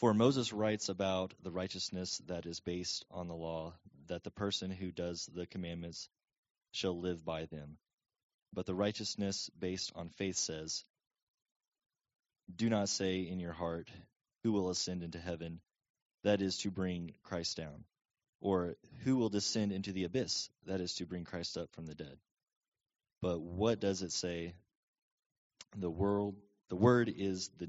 For Moses writes about the righteousness that is based on the law, that the person who does the commandments shall live by them. But the righteousness based on faith says, Do not say in your heart, Who will ascend into heaven? That is to bring Christ down. Or who will descend into the abyss? That is to bring Christ up from the dead. But what does it say? The world the word is the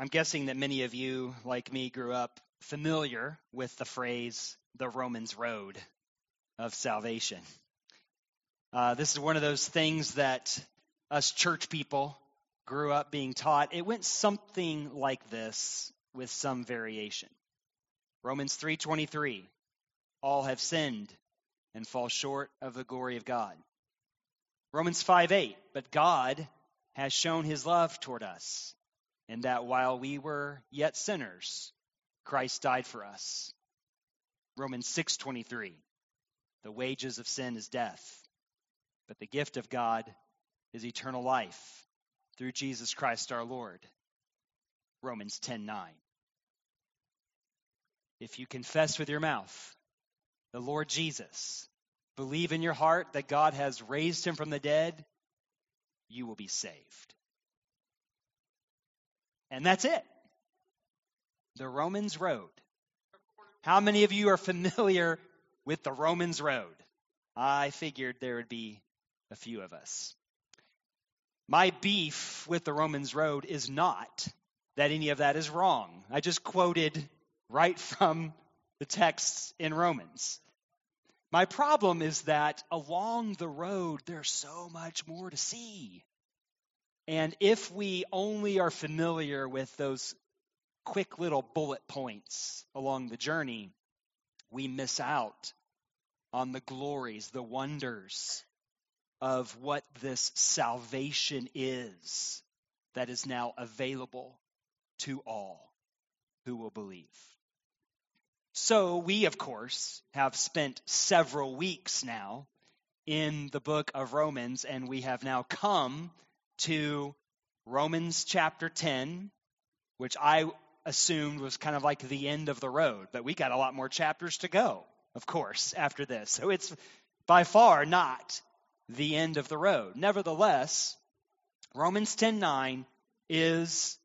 I'm guessing that many of you, like me, grew up familiar with the phrase the Romans road of salvation. Uh, this is one of those things that us church people grew up being taught. It went something like this with some variation. Romans 3:23 All have sinned and fall short of the glory of God. Romans 5:8 but God has shown his love toward us, in that while we were yet sinners, Christ died for us. Romans 6:23, the wages of sin is death, but the gift of God is eternal life through Jesus Christ our Lord. Romans 10:9. If you confess with your mouth the Lord Jesus, believe in your heart that God has raised him from the dead, you will be saved. And that's it. The Romans Road. How many of you are familiar with the Romans Road? I figured there would be a few of us. My beef with the Romans Road is not that any of that is wrong. I just quoted right from the texts in Romans. My problem is that along the road, there's so much more to see. And if we only are familiar with those quick little bullet points along the journey, we miss out on the glories, the wonders of what this salvation is that is now available to all who will believe. So, we, of course, have spent several weeks now in the book of Romans, and we have now come to Romans chapter 10, which I assumed was kind of like the end of the road, but we got a lot more chapters to go, of course, after this. So, it's by far not the end of the road. Nevertheless, Romans 10:9 is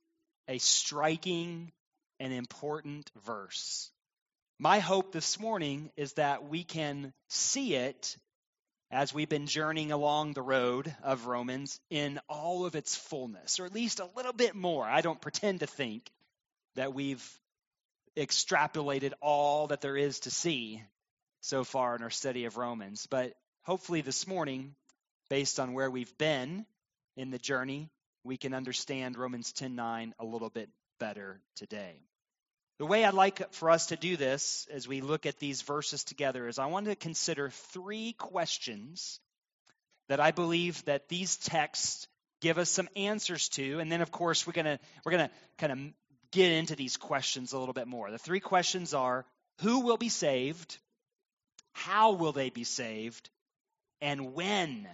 a striking and important verse my hope this morning is that we can see it as we've been journeying along the road of Romans in all of its fullness, or at least a little bit more. I don't pretend to think that we've extrapolated all that there is to see so far in our study of Romans, but hopefully this morning, based on where we've been in the journey, we can understand Romans 10:9 a little bit better today. The way I'd like for us to do this as we look at these verses together is I want to consider three questions that I believe that these texts give us some answers to and then of course we're going to we're going to kind of get into these questions a little bit more. The three questions are who will be saved? How will they be saved? And when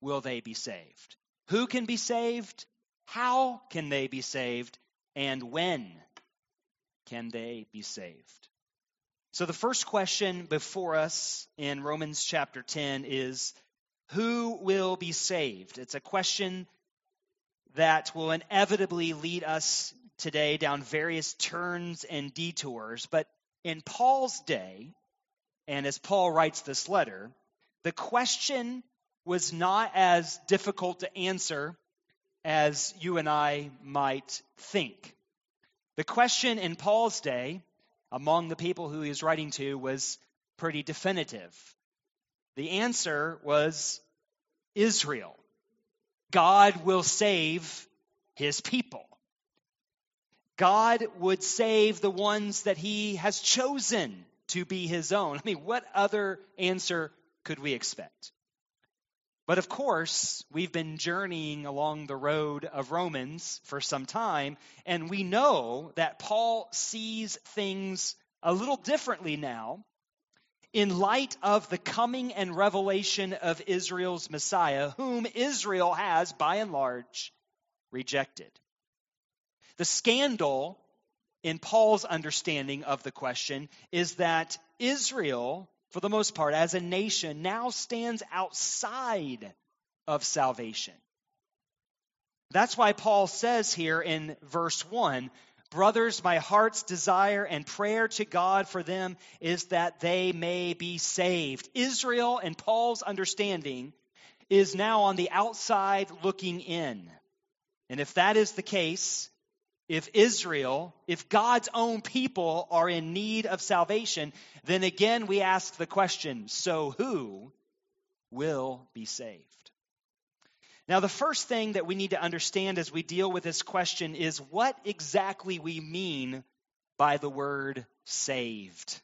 will they be saved? Who can be saved? How can they be saved? And when can they be saved? So, the first question before us in Romans chapter 10 is Who will be saved? It's a question that will inevitably lead us today down various turns and detours. But in Paul's day, and as Paul writes this letter, the question was not as difficult to answer as you and I might think. The question in Paul's day, among the people who he was writing to, was pretty definitive. The answer was Israel. God will save his people. God would save the ones that he has chosen to be his own. I mean, what other answer could we expect? But of course, we've been journeying along the road of Romans for some time, and we know that Paul sees things a little differently now in light of the coming and revelation of Israel's Messiah, whom Israel has, by and large, rejected. The scandal in Paul's understanding of the question is that Israel for the most part, as a nation, now stands outside of salvation. That's why Paul says here in verse 1 Brothers, my heart's desire and prayer to God for them is that they may be saved. Israel, in Paul's understanding, is now on the outside looking in. And if that is the case, if Israel, if God's own people are in need of salvation, then again we ask the question so who will be saved? Now, the first thing that we need to understand as we deal with this question is what exactly we mean by the word saved.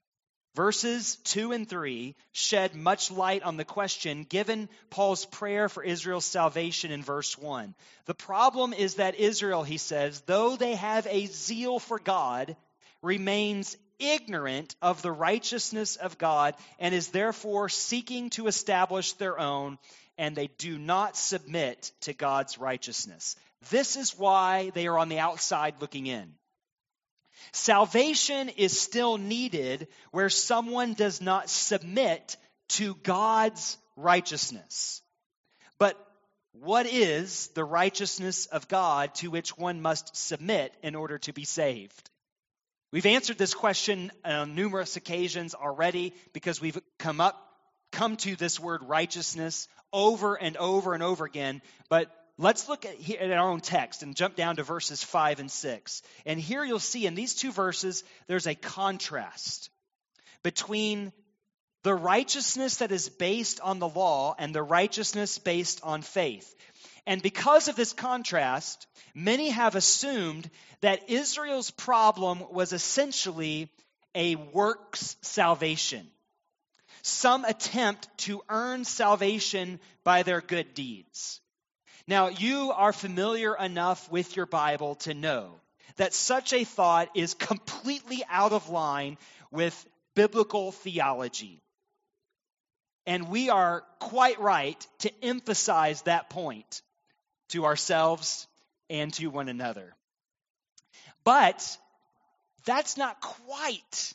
Verses 2 and 3 shed much light on the question given Paul's prayer for Israel's salvation in verse 1. The problem is that Israel, he says, though they have a zeal for God, remains ignorant of the righteousness of God and is therefore seeking to establish their own, and they do not submit to God's righteousness. This is why they are on the outside looking in. Salvation is still needed where someone does not submit to God's righteousness. But what is the righteousness of God to which one must submit in order to be saved? We've answered this question on numerous occasions already because we've come up come to this word righteousness over and over and over again, but Let's look at, at, our own text and jump down to verses 5 and 6. And here you'll see in these two verses, there's a contrast between the righteousness that is based on the law and the righteousness based on faith. And because of this contrast, many have assumed that Israel's problem was essentially a works salvation, some attempt to earn salvation by their good deeds. Now, you are familiar enough with your Bible to know that such a thought is completely out of line with biblical theology. And we are quite right to emphasize that point to ourselves and to one another. But that's not quite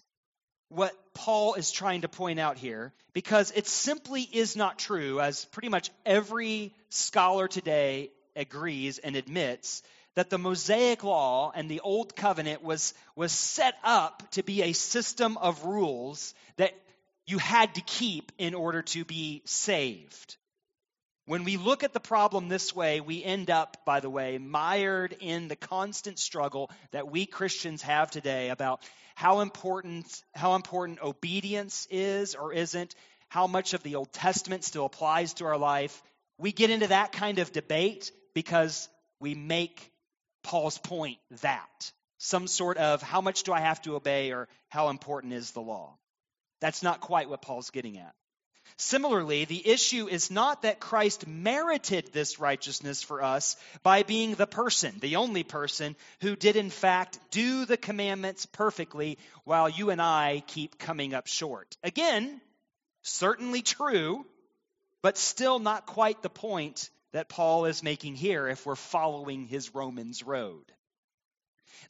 what Paul is trying to point out here because it simply is not true, as pretty much every scholar today agrees and admits, that the Mosaic law and the Old Covenant was, was set up to be a system of rules that you had to keep in order to be saved. When we look at the problem this way, we end up, by the way, mired in the constant struggle that we Christians have today about how important, how important obedience is or isn't, how much of the Old Testament still applies to our life. We get into that kind of debate because we make Paul's point that some sort of how much do I have to obey or how important is the law. That's not quite what Paul's getting at. Similarly, the issue is not that Christ merited this righteousness for us by being the person, the only person, who did in fact do the commandments perfectly while you and I keep coming up short. Again, certainly true, but still not quite the point that Paul is making here if we're following his Romans road.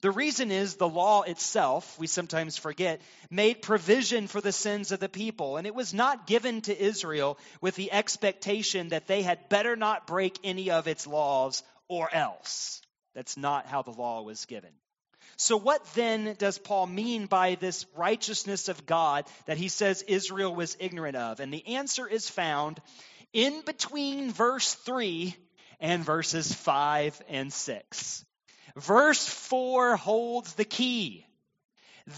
The reason is the law itself, we sometimes forget, made provision for the sins of the people. And it was not given to Israel with the expectation that they had better not break any of its laws or else. That's not how the law was given. So, what then does Paul mean by this righteousness of God that he says Israel was ignorant of? And the answer is found in between verse 3 and verses 5 and 6. Verse 4 holds the key.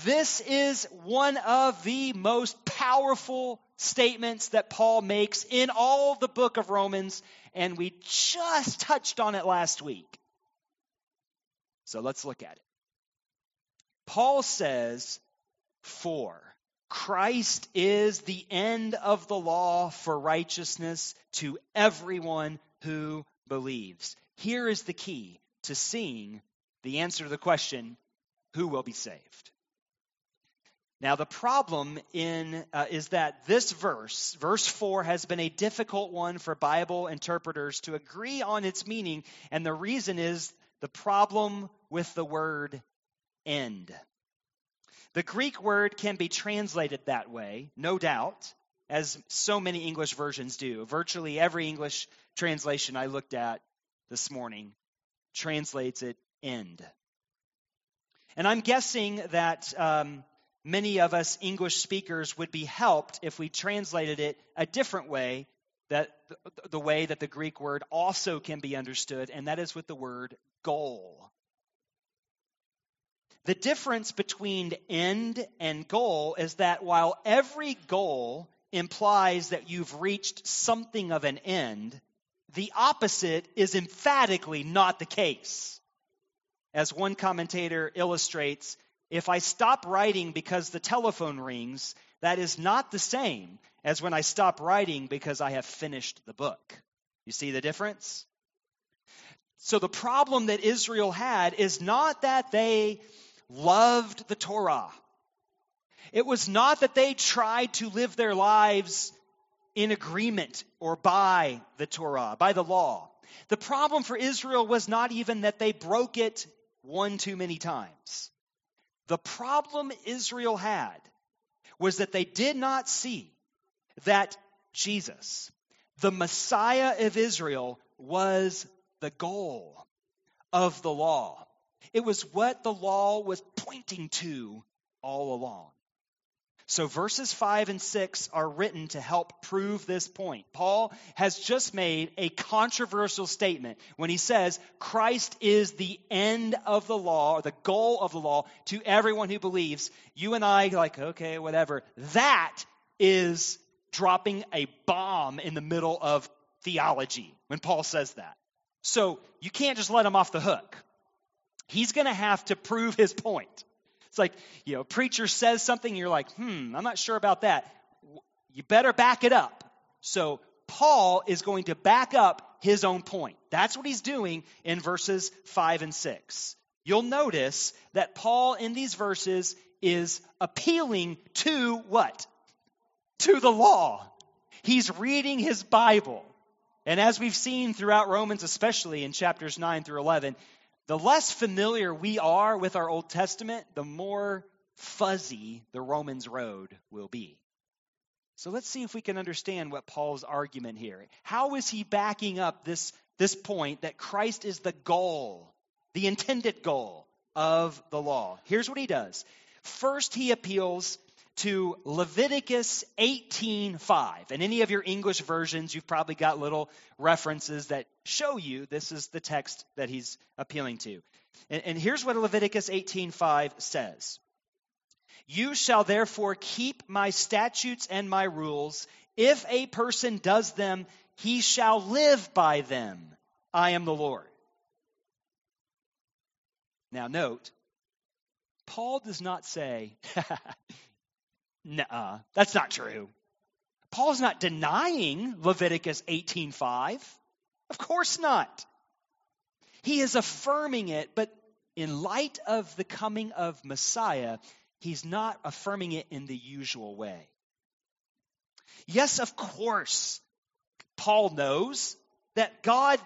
This is one of the most powerful statements that Paul makes in all the book of Romans, and we just touched on it last week. So let's look at it. Paul says, For Christ is the end of the law for righteousness to everyone who believes. Here is the key to seeing the answer to the question who will be saved? Now, the problem in, uh, is that this verse, verse 4, has been a difficult one for Bible interpreters to agree on its meaning, and the reason is the problem with the word end. The Greek word can be translated that way, no doubt, as so many English versions do. Virtually every English translation I looked at this morning translates it end. And I'm guessing that um, many of us English speakers would be helped if we translated it a different way, that the way that the Greek word also can be understood, and that is with the word goal. The difference between end and goal is that while every goal implies that you've reached something of an end, the opposite is emphatically not the case. As one commentator illustrates, if I stop writing because the telephone rings, that is not the same as when I stop writing because I have finished the book. You see the difference? So the problem that Israel had is not that they loved the Torah. It was not that they tried to live their lives in agreement or by the Torah, by the law. The problem for Israel was not even that they broke it one too many times. The problem Israel had was that they did not see that Jesus, the Messiah of Israel, was the goal of the law. It was what the law was pointing to all along. So verses 5 and 6 are written to help prove this point. Paul has just made a controversial statement when he says Christ is the end of the law, or the goal of the law to everyone who believes. You and I, like, okay, whatever. That is dropping a bomb in the middle of theology when Paul says that. So you can't just let him off the hook. He's going to have to prove his point. It's like, you know, a preacher says something, you're like, hmm, I'm not sure about that. You better back it up. So Paul is going to back up his own point. That's what he's doing in verses 5 and 6. You'll notice that Paul in these verses is appealing to what? To the law. He's reading his Bible. And as we've seen throughout Romans, especially in chapters 9 through 11, the less familiar we are with our Old Testament, the more fuzzy the Romans road will be. So let's see if we can understand what Paul's argument here. How is he backing up this, this point that Christ is the goal, the intended goal of the law? Here's what he does. First, he appeals to Leviticus 18:5. And any of your English versions, you've probably got little references that show you this is the text that he's appealing to. And, and here's what Leviticus 18:5 says. You shall therefore keep my statutes and my rules. If a person does them, he shall live by them. I am the Lord. Now, note, Paul does not say, nah, that's not true. Paul's not denying Leviticus 18:5. Of course not. He is affirming it, but in light of the coming of Messiah, he's not affirming it in the usual way. Yes, of course, Paul knows that God,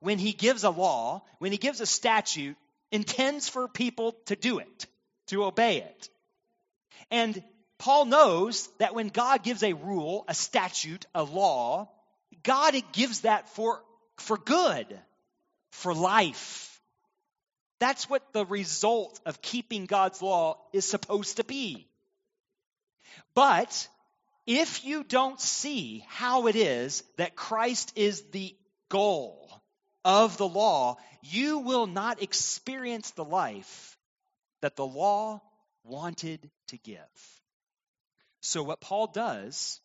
when he gives a law, when he gives a statute, intends for people to do it, to obey it. And Paul knows that when God gives a rule, a statute, a law, God gives that for, for good, for life. That's what the result of keeping God's law is supposed to be. But if you don't see how it is that Christ is the goal of the law, you will not experience the life that the law wanted to give. So what Paul does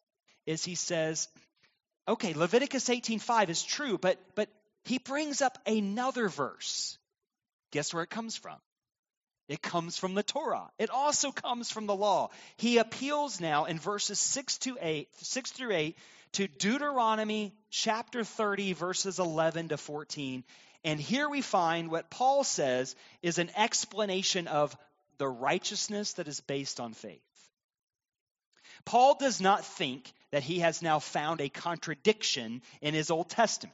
is he says, okay, Leviticus 18:5 is true, but but he brings up another verse. Guess where it comes from? It comes from the Torah. It also comes from the law. He appeals now in verses 6 to 8, 6 through 8 to Deuteronomy chapter 30 verses 11 to 14. And here we find what Paul says is an explanation of the righteousness that is based on faith. Paul does not think that he has now found a contradiction in his Old Testament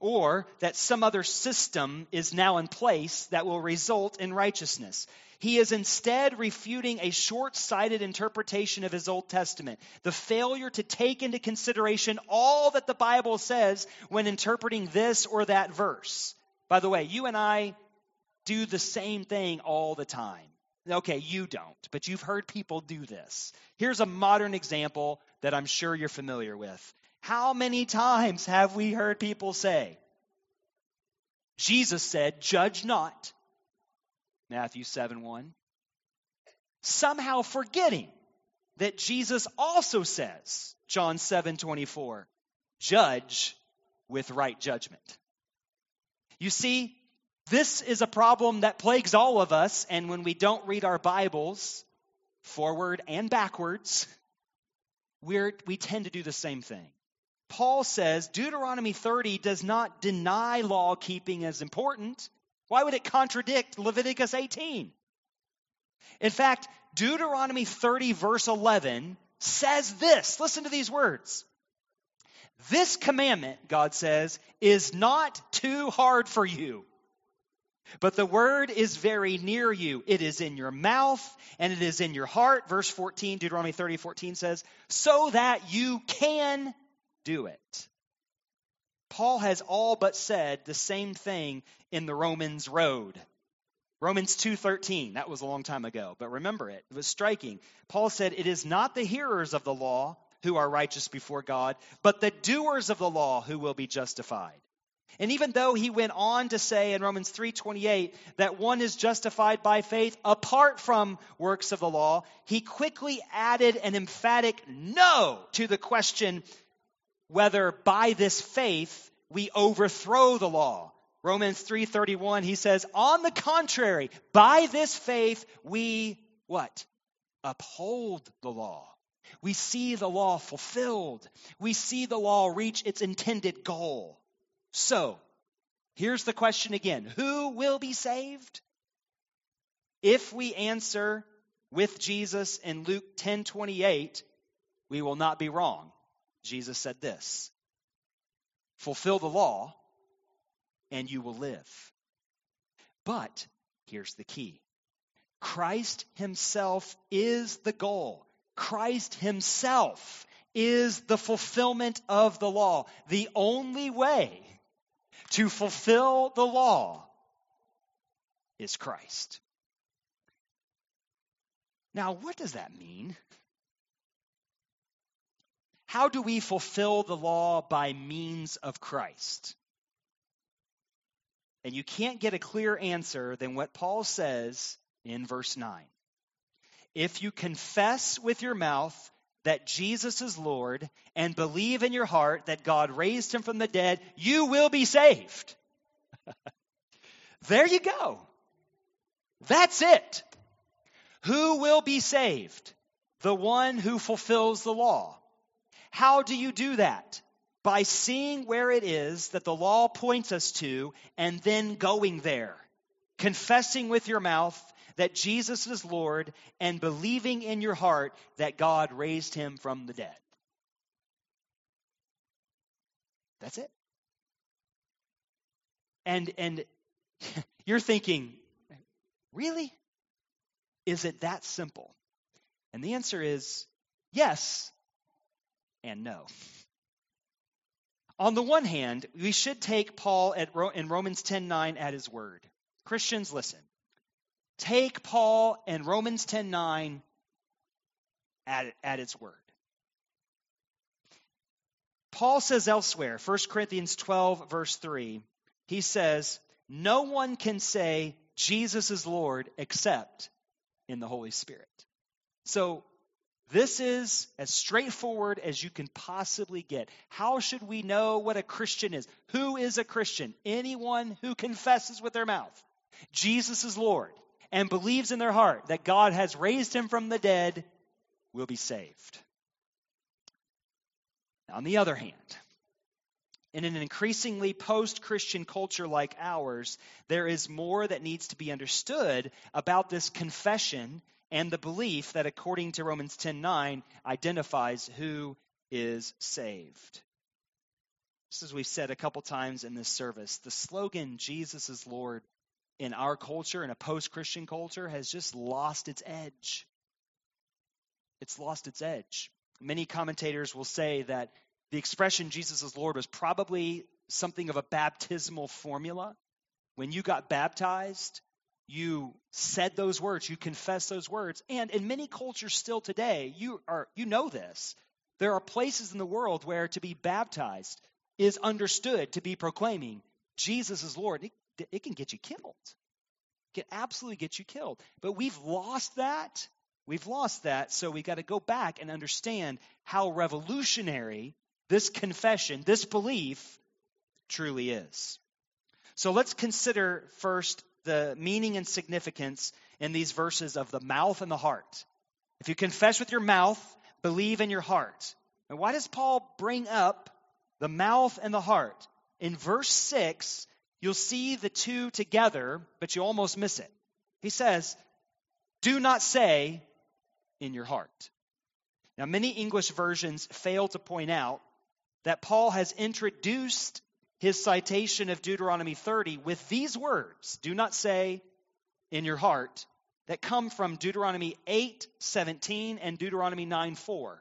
or that some other system is now in place that will result in righteousness. He is instead refuting a short sighted interpretation of his Old Testament, the failure to take into consideration all that the Bible says when interpreting this or that verse. By the way, you and I do the same thing all the time. Okay, you don't, but you've heard people do this. Here's a modern example that I'm sure you're familiar with. How many times have we heard people say, Jesus said, Judge not, Matthew 7 1, somehow forgetting that Jesus also says, John 7 24, judge with right judgment. You see, this is a problem that plagues all of us, and when we don't read our Bibles, forward and backwards, we're, we tend to do the same thing. Paul says Deuteronomy 30 does not deny law keeping as important. Why would it contradict Leviticus 18? In fact, Deuteronomy 30, verse 11, says this. Listen to these words. This commandment, God says, is not too hard for you. But the word is very near you. It is in your mouth and it is in your heart. Verse 14, Deuteronomy 30, 14 says, so that you can do it. Paul has all but said the same thing in the Romans road. Romans 2:13, that was a long time ago, but remember it. It was striking. Paul said, "It is not the hearers of the law who are righteous before God, but the doers of the law who will be justified." And even though he went on to say in Romans 3:28 that one is justified by faith apart from works of the law, he quickly added an emphatic no to the question whether by this faith we overthrow the law. Romans 3:31 he says on the contrary by this faith we what? Uphold the law. We see the law fulfilled. We see the law reach its intended goal so here's the question again who will be saved if we answer with Jesus in Luke 10:28 we will not be wrong Jesus said this Fulfill the law, and you will live. But here's the key Christ Himself is the goal. Christ Himself is the fulfillment of the law. The only way to fulfill the law is Christ. Now, what does that mean? How do we fulfill the law by means of Christ? And you can't get a clear answer than what Paul says in verse 9. If you confess with your mouth that Jesus is Lord and believe in your heart that God raised him from the dead, you will be saved. there you go. That's it. Who will be saved? The one who fulfills the law. How do you do that? By seeing where it is that the law points us to and then going there. Confessing with your mouth that Jesus is Lord and believing in your heart that God raised him from the dead. That's it. And and you're thinking, really? Is it that simple? And the answer is yes, and no. On the one hand, we should take Paul at, in Romans 10:9 at his word. Christians, listen. Take Paul and Romans 10:9 at, at its word. Paul says elsewhere, 1 Corinthians 12, verse 3, he says, No one can say Jesus is Lord except in the Holy Spirit. So this is as straightforward as you can possibly get. How should we know what a Christian is? Who is a Christian? Anyone who confesses with their mouth Jesus is Lord and believes in their heart that God has raised him from the dead will be saved. On the other hand, in an increasingly post Christian culture like ours, there is more that needs to be understood about this confession and the belief that according to Romans 10:9 identifies who is saved. As we've said a couple times in this service, the slogan Jesus is Lord in our culture, in a post-Christian culture, has just lost its edge. It's lost its edge. Many commentators will say that the expression Jesus is Lord was probably something of a baptismal formula. When you got baptized, you said those words, you confessed those words. And in many cultures still today, you are you know this. There are places in the world where to be baptized is understood to be proclaiming Jesus is Lord. It, it can get you killed. It can absolutely get you killed. But we've lost that. We've lost that, so we've got to go back and understand how revolutionary this confession, this belief truly is. So let's consider first the meaning and significance in these verses of the mouth and the heart. If you confess with your mouth, believe in your heart. And why does Paul bring up the mouth and the heart? In verse 6, you'll see the two together, but you almost miss it. He says, Do not say in your heart. Now, many English versions fail to point out that Paul has introduced his citation of Deuteronomy 30 with these words do not say in your heart that come from Deuteronomy 8:17 and Deuteronomy 9:4.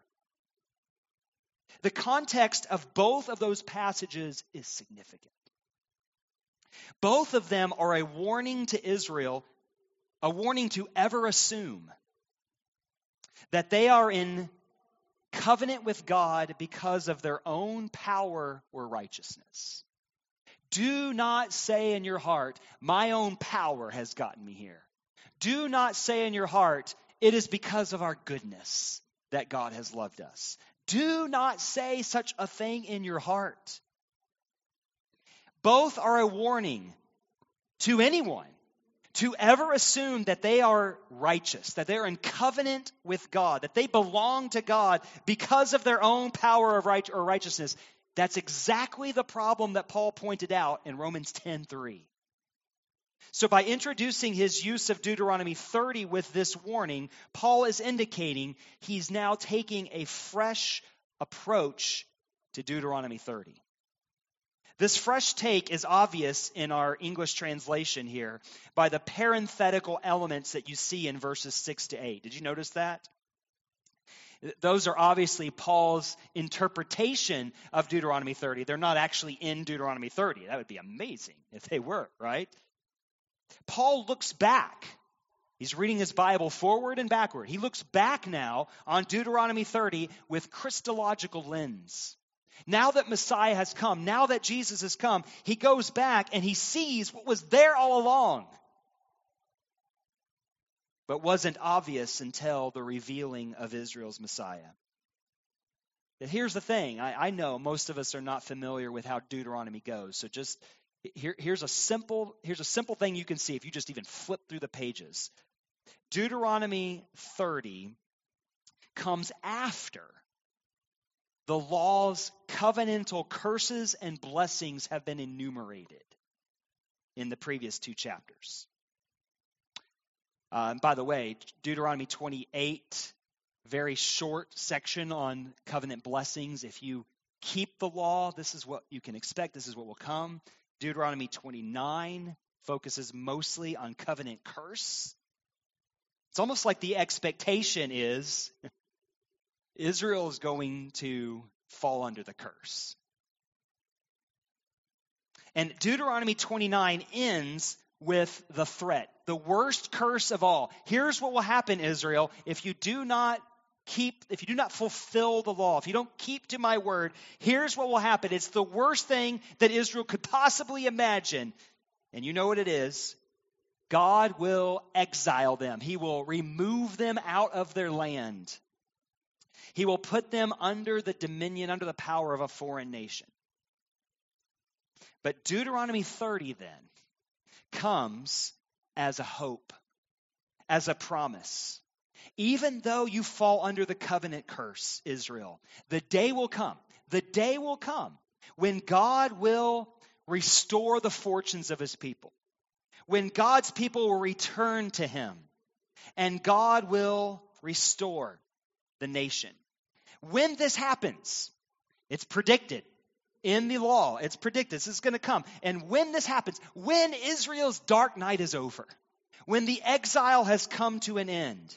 The context of both of those passages is significant. Both of them are a warning to Israel, a warning to ever assume that they are in covenant with God because of their own power or righteousness. Do not say in your heart, My own power has gotten me here. Do not say in your heart, It is because of our goodness that God has loved us. Do not say such a thing in your heart. Both are a warning to anyone to ever assume that they are righteous, that they're in covenant with God, that they belong to God because of their own power of right or righteousness that's exactly the problem that Paul pointed out in Romans 10:3. So by introducing his use of Deuteronomy 30 with this warning, Paul is indicating he's now taking a fresh approach to Deuteronomy 30. This fresh take is obvious in our English translation here by the parenthetical elements that you see in verses 6 to 8. Did you notice that? Those are obviously Paul's interpretation of Deuteronomy 30. They're not actually in Deuteronomy 30. That would be amazing if they were, right? Paul looks back He's reading his Bible forward and backward. He looks back now on Deuteronomy 30 with Christological lens. Now that Messiah has come, now that Jesus has come, he goes back and he sees what was there all along, but wasn't obvious until the revealing of Israel's Messiah. Here's the thing. I, I know most of us are not familiar with how Deuteronomy goes, so just here, here's a simple here's a simple thing you can see if you just even flip through the pages. Deuteronomy 30 comes after the law's covenantal curses and blessings have been enumerated in the previous two chapters. Uh, and by the way, Deuteronomy 28, very short section on covenant blessings. If you keep the law, this is what you can expect, this is what will come. Deuteronomy 29 focuses mostly on covenant curse. It's almost like the expectation is Israel is going to fall under the curse. And Deuteronomy 29 ends with the threat, the worst curse of all. Here's what will happen, Israel, if you do not keep, if you do not fulfill the law, if you don't keep to my word, here's what will happen. It's the worst thing that Israel could possibly imagine. And you know what it is God will exile them. He will remove them out of their land. He will put them under the dominion, under the power of a foreign nation. But Deuteronomy 30 then comes as a hope, as a promise. Even though you fall under the covenant curse, Israel, the day will come, the day will come when God will restore the fortunes of his people when God's people will return to him and God will restore the nation. When this happens, it's predicted in the law. It's predicted. This is going to come. And when this happens, when Israel's dark night is over, when the exile has come to an end,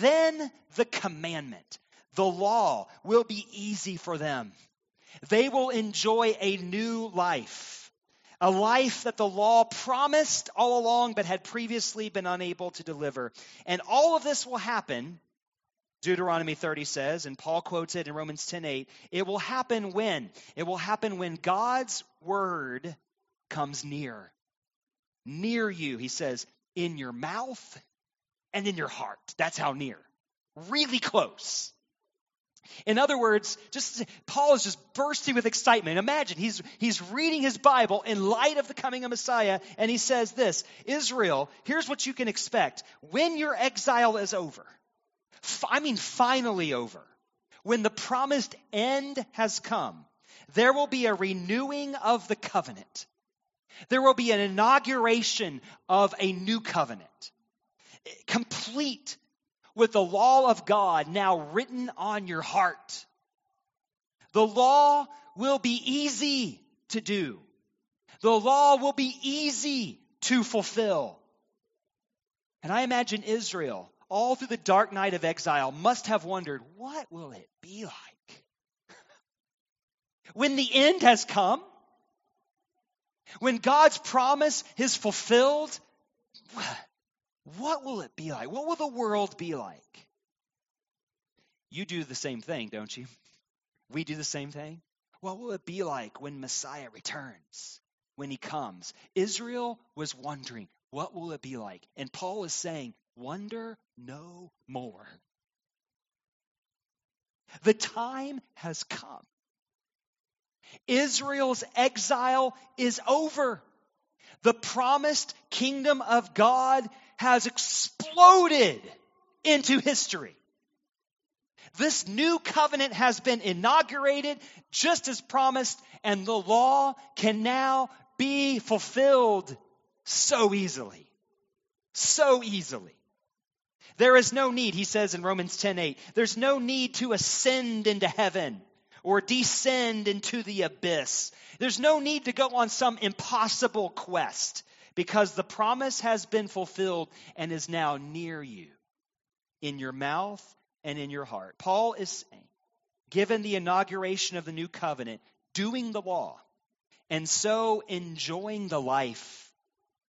then the commandment, the law, will be easy for them. They will enjoy a new life a life that the law promised all along but had previously been unable to deliver. And all of this will happen, Deuteronomy 30 says, and Paul quotes it in Romans 10:8, it will happen when? It will happen when God's word comes near. Near you, he says, in your mouth and in your heart. That's how near. Really close. In other words, just Paul is just bursting with excitement. Imagine he's he's reading his Bible in light of the coming of Messiah, and he says this: Israel, here's what you can expect when your exile is over. I mean, finally over. When the promised end has come, there will be a renewing of the covenant. There will be an inauguration of a new covenant, complete with the law of God now written on your heart. The law will be easy to do. The law will be easy to fulfill. And I imagine Israel, all through the dark night of exile, must have wondered, what will it be like? when the end has come, when God's promise is fulfilled, what will it be like? What will the world be like? You do the same thing, don't you? We do the same thing. What will it be like when Messiah returns, when he comes? Israel was wondering, what will it be like? And Paul is saying, wonder no more. The time has come. Israel's exile is over. The promised kingdom of God has exploded into history. This new covenant has been inaugurated just as promised, and the law can now be fulfilled so easily. So easily. There is no need, he says in Romans 10:8, there's no need to ascend into heaven or descend into the abyss. There's no need to go on some impossible quest because the promise has been fulfilled and is now near you in your mouth and in your heart. Paul is saying, given the inauguration of the new covenant, doing the law, and so enjoying the life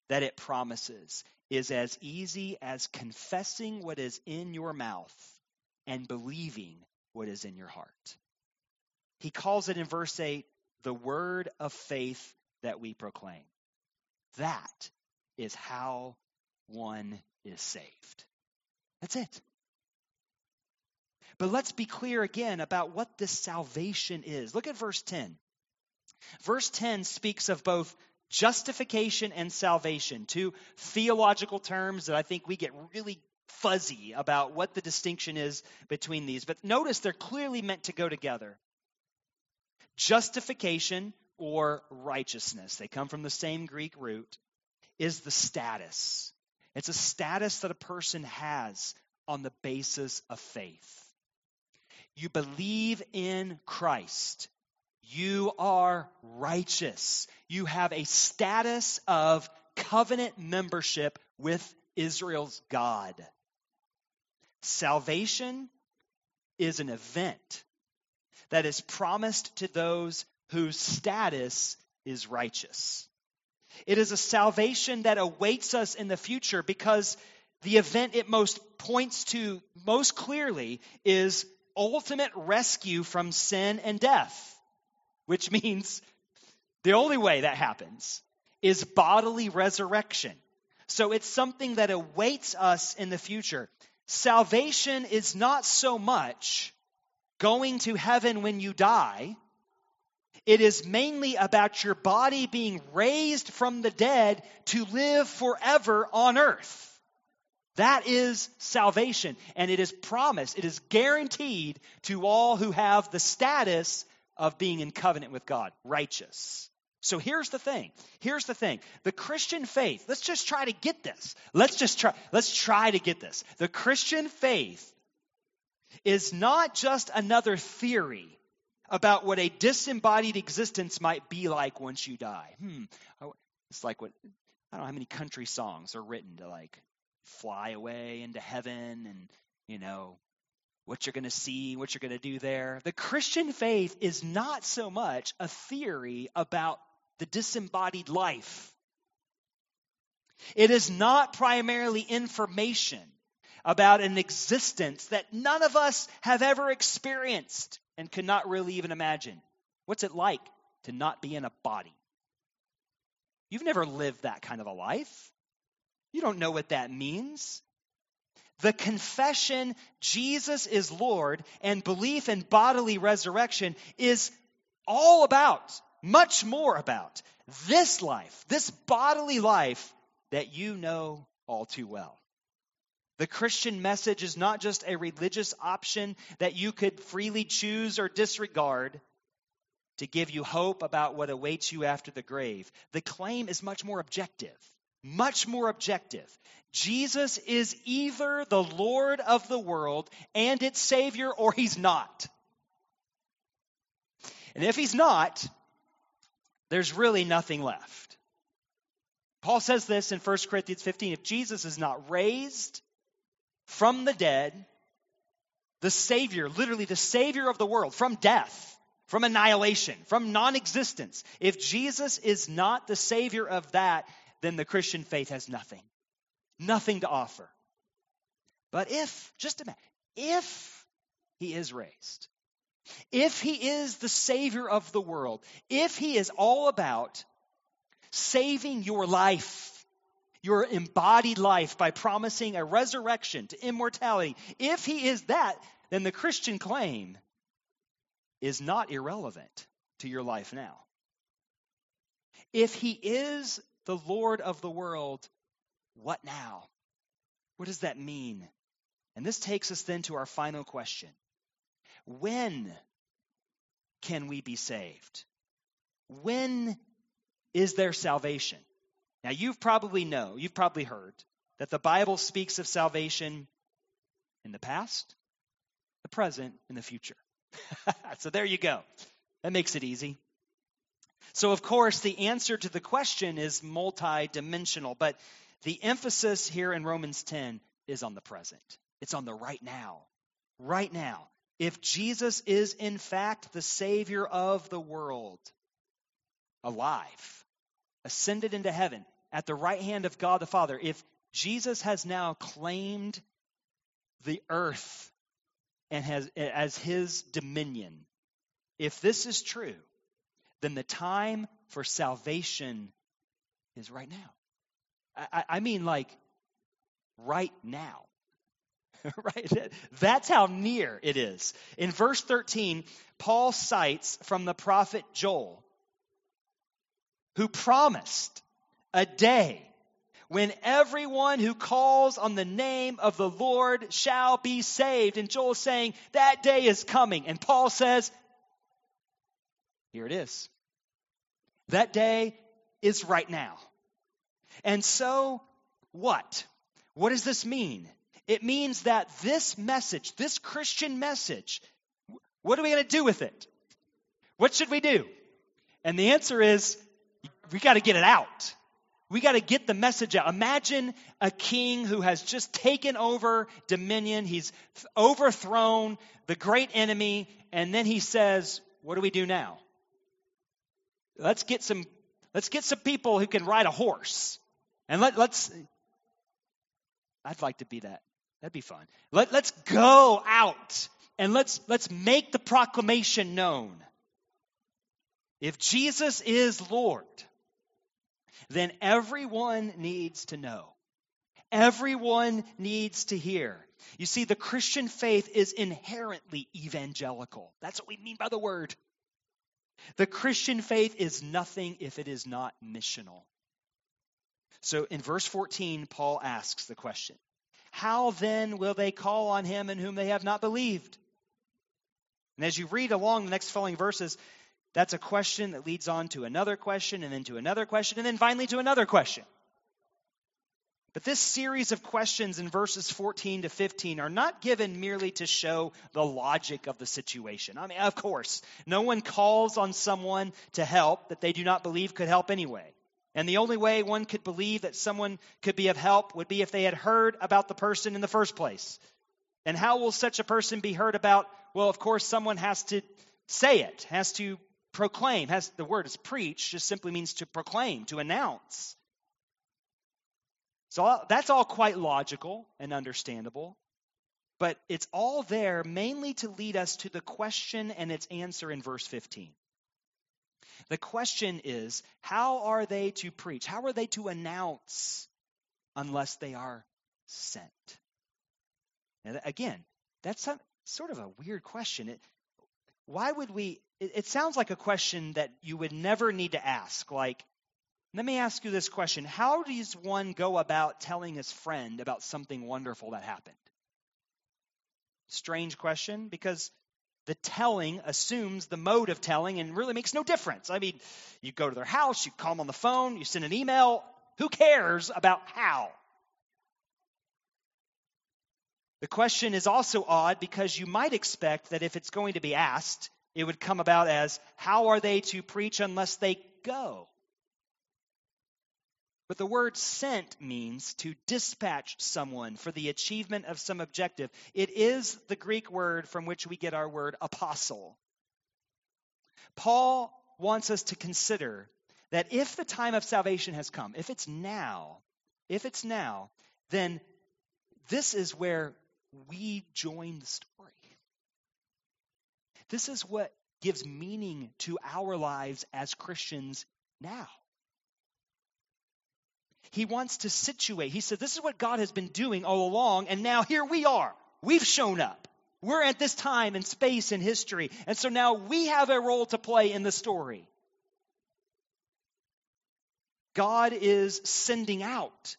that it promises, is as easy as confessing what is in your mouth and believing what is in your heart. He calls it in verse 8 the word of faith that we proclaim. That is how one is saved. That's it. But let's be clear again about what this salvation is. Look at verse 10. Verse 10 speaks of both justification and salvation, two theological terms that I think we get really fuzzy about what the distinction is between these. But notice they're clearly meant to go together. Justification or righteousness, they come from the same Greek root, is the status. It's a status that a person has on the basis of faith. You believe in Christ. You are righteous. You have a status of covenant membership with Israel's God. Salvation is an event that is promised to those whose status is righteous. It is a salvation that awaits us in the future because the event it most points to most clearly is ultimate rescue from sin and death, which means the only way that happens is bodily resurrection. So it's something that awaits us in the future. Salvation is not so much going to heaven when you die. It is mainly about your body being raised from the dead to live forever on earth. That is salvation, and it is promised, it is guaranteed to all who have the status of being in covenant with God, righteous. So here's the thing. Here's the thing. The Christian faith, let's just try to get this. Let's just try, let's try to get this. The Christian faith is not just another theory about what a disembodied existence might be like once you die. Hmm. Oh, it's like what, I don't know how many country songs are written to like fly away into heaven and, you know, what you're going to see, what you're going to do there. The Christian faith is not so much a theory about the disembodied life. It is not primarily information about an existence that none of us have ever experienced and could not really even imagine. What's it like to not be in a body? You've never lived that kind of a life. You don't know what that means. The confession Jesus is Lord and belief in bodily resurrection is all about, much more about, this life, this bodily life that you know all too well. The Christian message is not just a religious option that you could freely choose or disregard to give you hope about what awaits you after the grave. The claim is much more objective much more objective. Jesus is either the Lord of the world and its Savior, or he's not. And if he's not, there's really nothing left. Paul says this in 1 Corinthians 15 if Jesus is not raised from the dead, the Savior, literally the Savior of the world, from death, from annihilation, from non existence, if Jesus is not the Savior of that, then the Christian faith has nothing. Nothing to offer. But if, just imagine, if he is raised, if he is the Savior of the world, if he is all about saving your life, your embodied life by promising a resurrection to immortality, if he is that, then the Christian claim is not irrelevant to your life now. If he is the Lord of the world, what now? What does that mean? And this takes us then to our final question When can we be saved? When is there salvation? Now, you've probably know, you've probably heard that the Bible speaks of salvation in the past, the present, and the future. so there you go. That makes it easy. So, of course, the answer to the question is multidimensional, but the emphasis here in Romans 10 is on the present. It's on the right now. Right now. If Jesus is in fact the Savior of the world, alive, ascended into heaven, at the right hand of God the Father, if Jesus has now claimed the earth and has as his dominion. If this is true, then the time for salvation is right now. I, I mean, like right now. right? That's how near it is. In verse 13, Paul cites from the prophet Joel, who promised a day when everyone who calls on the name of the Lord shall be saved. And Joel's saying, that day is coming. And Paul says, here it is. That day is right now. And so, what? What does this mean? It means that this message, this Christian message, what are we going to do with it? What should we do? And the answer is we got to get it out. We got to get the message out. Imagine a king who has just taken over dominion. He's overthrown the great enemy. And then he says, What do we do now? Let's get some, let's get some people who can ride a horse. And let, let's, I'd like to be that. That'd be fun. Let, let's go out and let's, let's make the proclamation known. If Jesus is Lord, then everyone needs to know. Everyone needs to hear. You see, the Christian faith is inherently evangelical. That's what we mean by the word. The Christian faith is nothing if it is not missional. So in verse 14, Paul asks the question How then will they call on him in whom they have not believed? And as you read along the next following verses, that's a question that leads on to another question, and then to another question, and then finally to another question. But this series of questions in verses 14 to 15 are not given merely to show the logic of the situation. I mean, of course, no one calls on someone to help that they do not believe could help anyway. And the only way one could believe that someone could be of help would be if they had heard about the person in the first place. And how will such a person be heard about? Well, of course, someone has to say it, has to proclaim has the word is preach just simply means to proclaim to announce so that's all quite logical and understandable but it's all there mainly to lead us to the question and its answer in verse 15 the question is how are they to preach? How are they to announce unless they are sent? And again that's sort of a weird question. It, why would we it, it sounds like a question that you would never need to ask. Like, let me ask you this question How does one go about telling his friend about something wonderful that happened? Strange question because the telling assumes the mode of telling and really makes no difference. I mean, you go to their house, you call them on the phone, you send an email. Who cares about how? The question is also odd because you might expect that if it's going to be asked, it would come about as how are they to preach unless they go? But the word sent means to dispatch someone for the achievement of some objective. It is the Greek word from which we get our word apostle. Paul wants us to consider that if the time of salvation has come, if it's now, if it's now, then this is where we join the story. This is what gives meaning to our lives as Christians now. He wants to situate. He said, This is what God has been doing all along, and now here we are. We've shown up. We're at this time and space in history, and so now we have a role to play in the story. God is sending out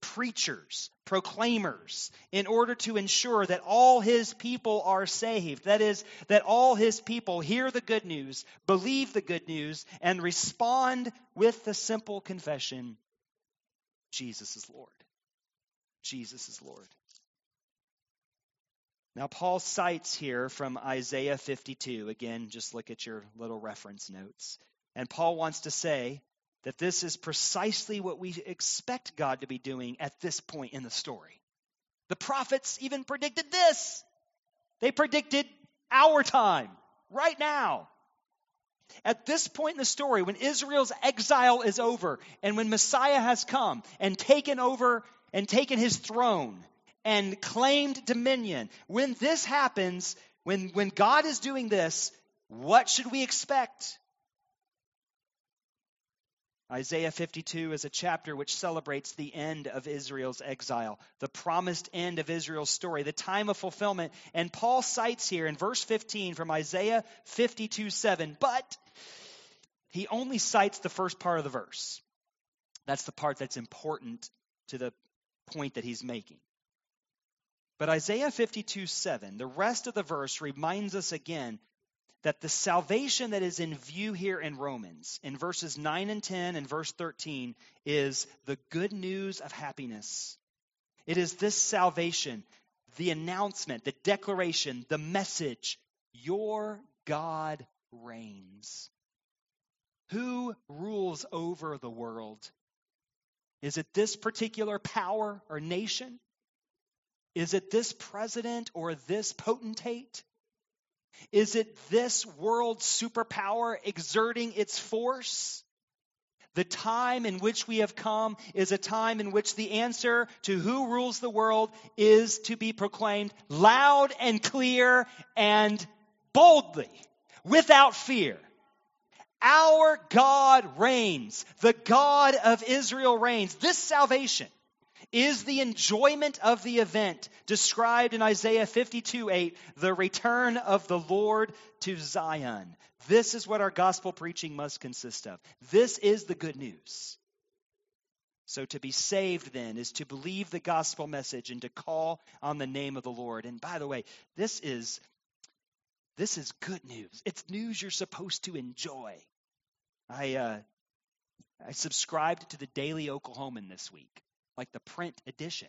preachers, proclaimers, in order to ensure that all his people are saved. That is, that all his people hear the good news, believe the good news, and respond with the simple confession Jesus is Lord. Jesus is Lord. Now, Paul cites here from Isaiah 52. Again, just look at your little reference notes. And Paul wants to say that this is precisely what we expect God to be doing at this point in the story. The prophets even predicted this. They predicted our time, right now. At this point in the story, when Israel's exile is over and when Messiah has come and taken over and taken his throne and claimed dominion. When this happens, when, when God is doing this, what should we expect? Isaiah 52 is a chapter which celebrates the end of Israel's exile, the promised end of Israel's story, the time of fulfillment. And Paul cites here in verse 15 from Isaiah 52 7, but he only cites the first part of the verse. That's the part that's important to the point that he's making. But Isaiah 52 7, the rest of the verse reminds us again that the salvation that is in view here in Romans, in verses 9 and 10 and verse 13, is the good news of happiness. It is this salvation, the announcement, the declaration, the message your God reigns. Who rules over the world? Is it this particular power or nation? Is it this president or this potentate? Is it this world superpower exerting its force? The time in which we have come is a time in which the answer to who rules the world is to be proclaimed loud and clear and boldly, without fear. Our God reigns. The God of Israel reigns. This salvation is the enjoyment of the event described in Isaiah 52 8, the return of the Lord to Zion. This is what our gospel preaching must consist of. This is the good news. So to be saved then is to believe the gospel message and to call on the name of the Lord. And by the way, this is this is good news. It's news you're supposed to enjoy. I uh, I subscribed to the Daily Oklahoman this week like the print edition.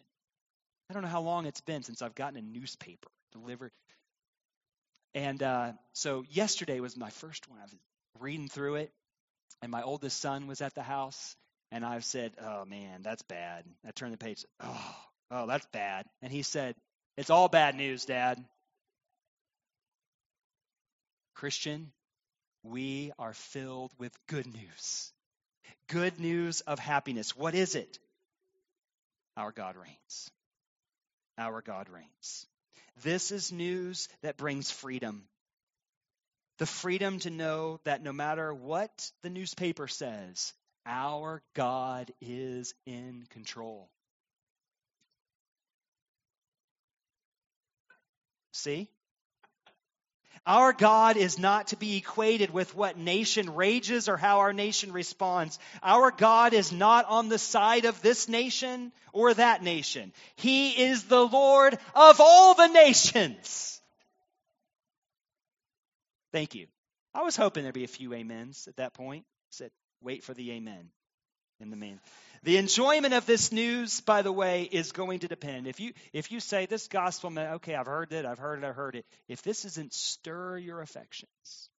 I don't know how long it's been since I've gotten a newspaper delivered. And uh, so yesterday was my first one. I was reading through it, and my oldest son was at the house, and I said, "Oh man, that's bad." I turned the page. Oh, oh, that's bad. And he said, "It's all bad news, Dad." Christian, we are filled with good news. Good news of happiness. What is it? Our God reigns. Our God reigns. This is news that brings freedom. The freedom to know that no matter what the newspaper says, our God is in control. See? Our God is not to be equated with what nation rages or how our nation responds. Our God is not on the side of this nation or that nation. He is the Lord of all the nations. Thank you. I was hoping there'd be a few amens at that point. said, wait for the amen in the main. The enjoyment of this news, by the way, is going to depend. If you if you say this gospel, man, okay, I've heard it, I've heard it, I've heard it. If this doesn't stir your affections,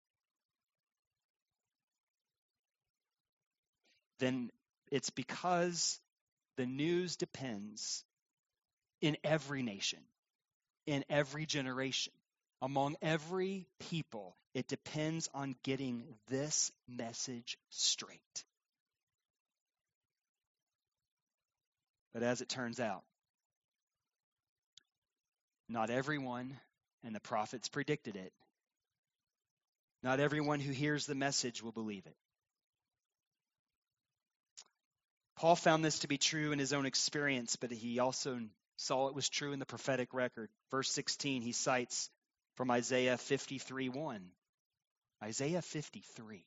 then it's because the news depends in every nation, in every generation, among every people. It depends on getting this message straight. But as it turns out, not everyone, and the prophets predicted it, not everyone who hears the message will believe it. Paul found this to be true in his own experience, but he also saw it was true in the prophetic record. Verse 16, he cites from Isaiah 53 1. Isaiah 53.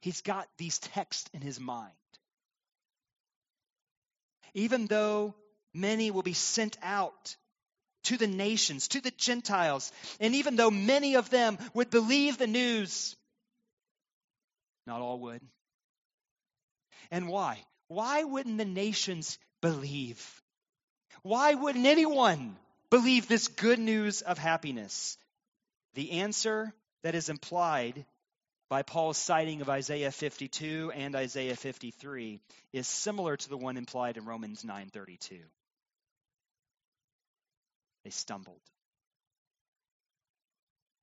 He's got these texts in his mind. Even though many will be sent out to the nations, to the Gentiles, and even though many of them would believe the news, not all would. And why? Why wouldn't the nations believe? Why wouldn't anyone believe this good news of happiness? The answer that is implied by Paul's citing of Isaiah 52 and Isaiah 53 is similar to the one implied in Romans 9:32. They stumbled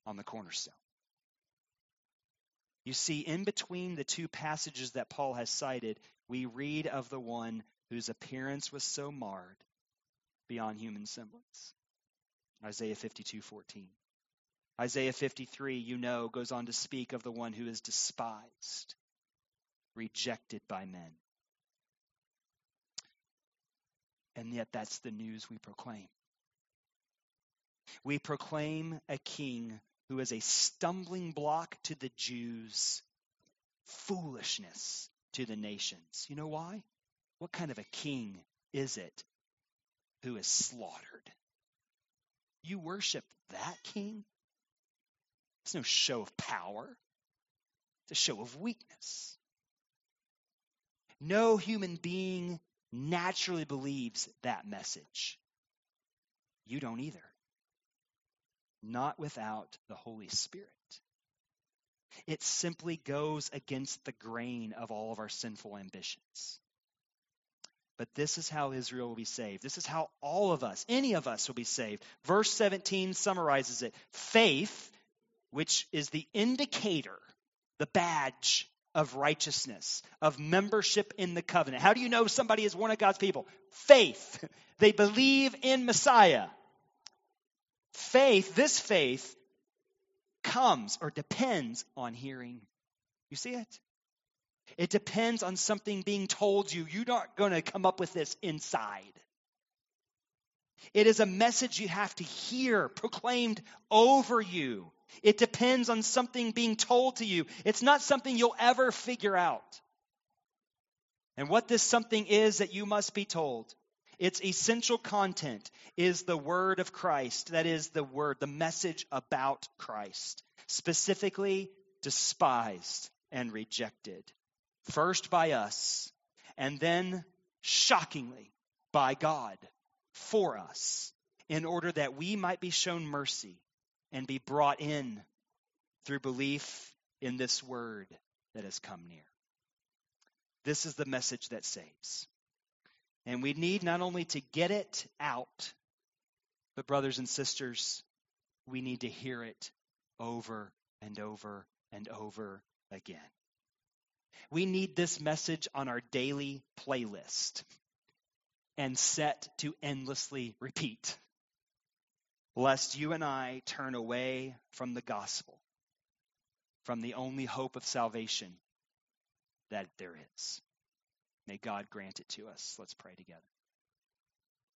on the cornerstone. You see, in between the two passages that Paul has cited, we read of the one whose appearance was so marred beyond human semblance. Isaiah 52:14. Isaiah 53, you know, goes on to speak of the one who is despised, rejected by men. And yet that's the news we proclaim. We proclaim a king who is a stumbling block to the Jews, foolishness to the nations. You know why? What kind of a king is it who is slaughtered? You worship that king? It's no show of power, it's a show of weakness. No human being naturally believes that message. You don't either not without the Holy Spirit. It simply goes against the grain of all of our sinful ambitions. But this is how Israel will be saved. This is how all of us, any of us, will be saved. Verse 17 summarizes it faith, which is the indicator, the badge of righteousness, of membership in the covenant. How do you know somebody is one of God's people? Faith. They believe in Messiah. Faith, this faith, comes or depends on hearing. You see it? It depends on something being told you. You're not going to come up with this inside. It is a message you have to hear proclaimed over you. It depends on something being told to you. It's not something you'll ever figure out. And what this something is that you must be told its essential content is the word of Christ. That is the word, the message about Christ, specifically despised and rejected. First by us, and then shockingly by God for us, in order that we might be shown mercy and be brought in through belief in this word that has come near. This is the message that saves. And we need not only to get it out, but, brothers and sisters, we need to hear it over and over and over again. We need this message on our daily playlist and set to endlessly repeat, lest you and I turn away from the gospel, from the only hope of salvation that there is. May God grant it to us. Let's pray together.